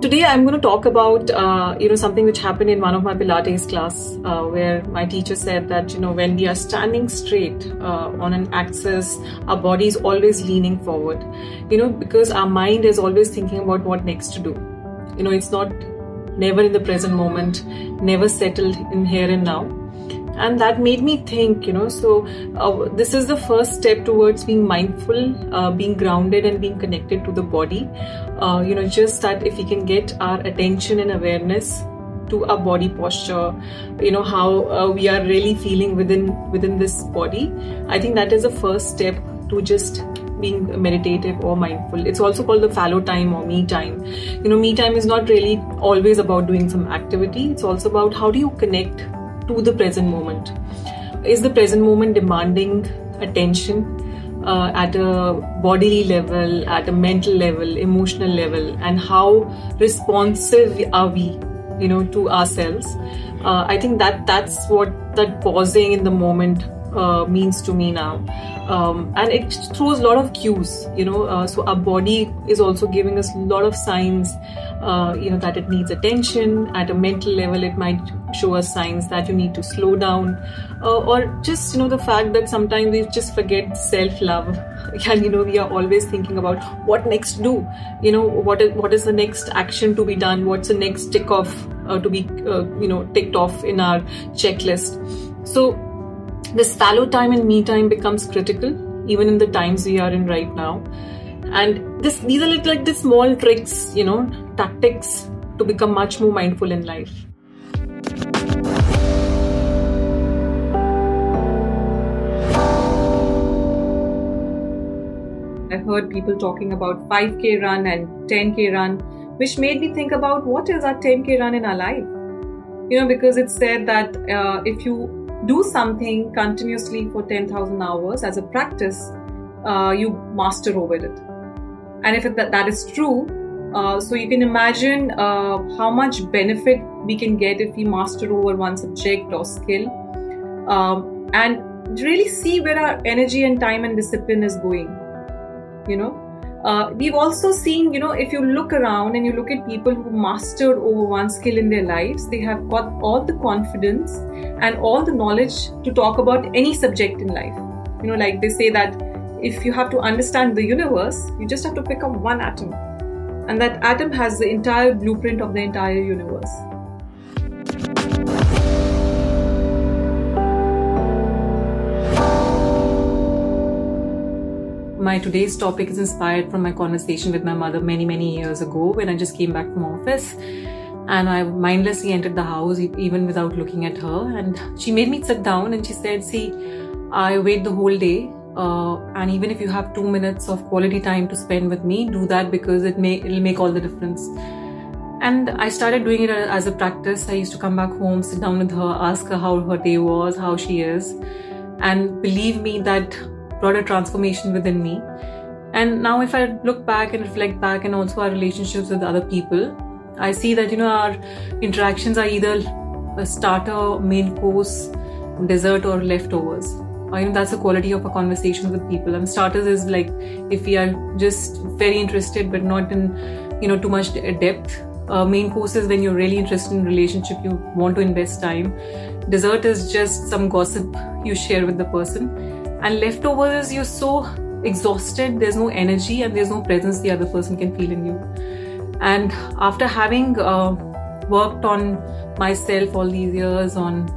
today I'm going to talk about uh, you know something which happened in one of my Pilates class, uh, where my teacher said that you know when we are standing straight uh, on an axis, our body is always leaning forward. You know because our mind is always thinking about what next to do. You know it's not never in the present moment, never settled in here and now and that made me think you know so uh, this is the first step towards being mindful uh, being grounded and being connected to the body. Uh, you know just that if we can get our attention and awareness to our body posture you know how uh, we are really feeling within within this body i think that is the first step to just being meditative or mindful. It's also called the fallow time or me time. You know me time is not really always about doing some activity. It's also about how do you connect to the present moment. Is the present moment demanding attention uh, at a bodily level, at a mental level, emotional level, and how responsive are we, you know, to ourselves? Uh, I think that that's what that pausing in the moment uh, means to me now. Um, and it throws a lot of cues, you know. Uh, so our body is also giving us a lot of signs, uh, you know, that it needs attention. At a mental level, it might show us signs that you need to slow down, uh, or just you know the fact that sometimes we just forget self-love, and you know we are always thinking about what next to do. You know what is what is the next action to be done? What's the next tick off uh, to be you know ticked off in our checklist? So this fallow time and me time becomes critical even in the times we are in right now. And this these are like the small tricks you know tactics to become much more mindful in life. I've heard people talking about 5k run and 10k run which made me think about what is our 10k run in our life? You know because it's said that uh, if you do something continuously for 10,000 hours as a practice, uh, you master over it. And if it, that, that is true, uh, so you can imagine uh, how much benefit we can get if we master over one subject or skill, um, and really see where our energy and time and discipline is going. You know, uh, we've also seen, you know, if you look around and you look at people who mastered over one skill in their lives, they have got all the confidence and all the knowledge to talk about any subject in life. You know, like they say that if you have to understand the universe, you just have to pick up one atom. And that atom has the entire blueprint of the entire universe. My today's topic is inspired from my conversation with my mother many, many years ago when I just came back from office. And I mindlessly entered the house even without looking at her. And she made me sit down and she said, See, I wait the whole day. Uh, and even if you have two minutes of quality time to spend with me, do that because it may it'll make all the difference. And I started doing it as a practice. I used to come back home, sit down with her, ask her how her day was, how she is. And believe me that brought a transformation within me. And now, if I look back and reflect back, and also our relationships with other people, I see that you know our interactions are either a starter, main course, dessert, or leftovers. I know that's the quality of a conversation with people. And starters is like if we are just very interested, but not in you know too much depth. Uh, main course is when you're really interested in relationship, you want to invest time. Dessert is just some gossip you share with the person and leftovers you're so exhausted there's no energy and there's no presence the other person can feel in you. And after having uh, worked on myself all these years on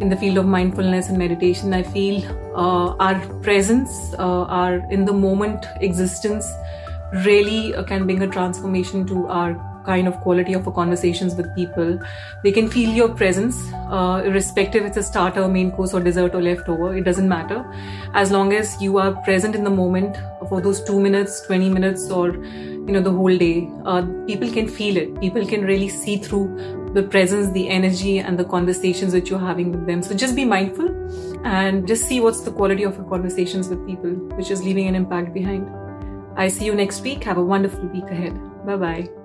in the field of mindfulness and meditation i feel uh, our presence uh, our in the moment existence really uh, can bring a transformation to our kind of quality of a conversations with people. They can feel your presence, uh, irrespective it's a starter, main course, or dessert or leftover. It doesn't matter, as long as you are present in the moment for those two minutes, twenty minutes, or you know the whole day. Uh, people can feel it. People can really see through the presence, the energy, and the conversations that you're having with them. So just be mindful and just see what's the quality of your conversations with people, which is leaving an impact behind. I see you next week. Have a wonderful week ahead. Bye bye.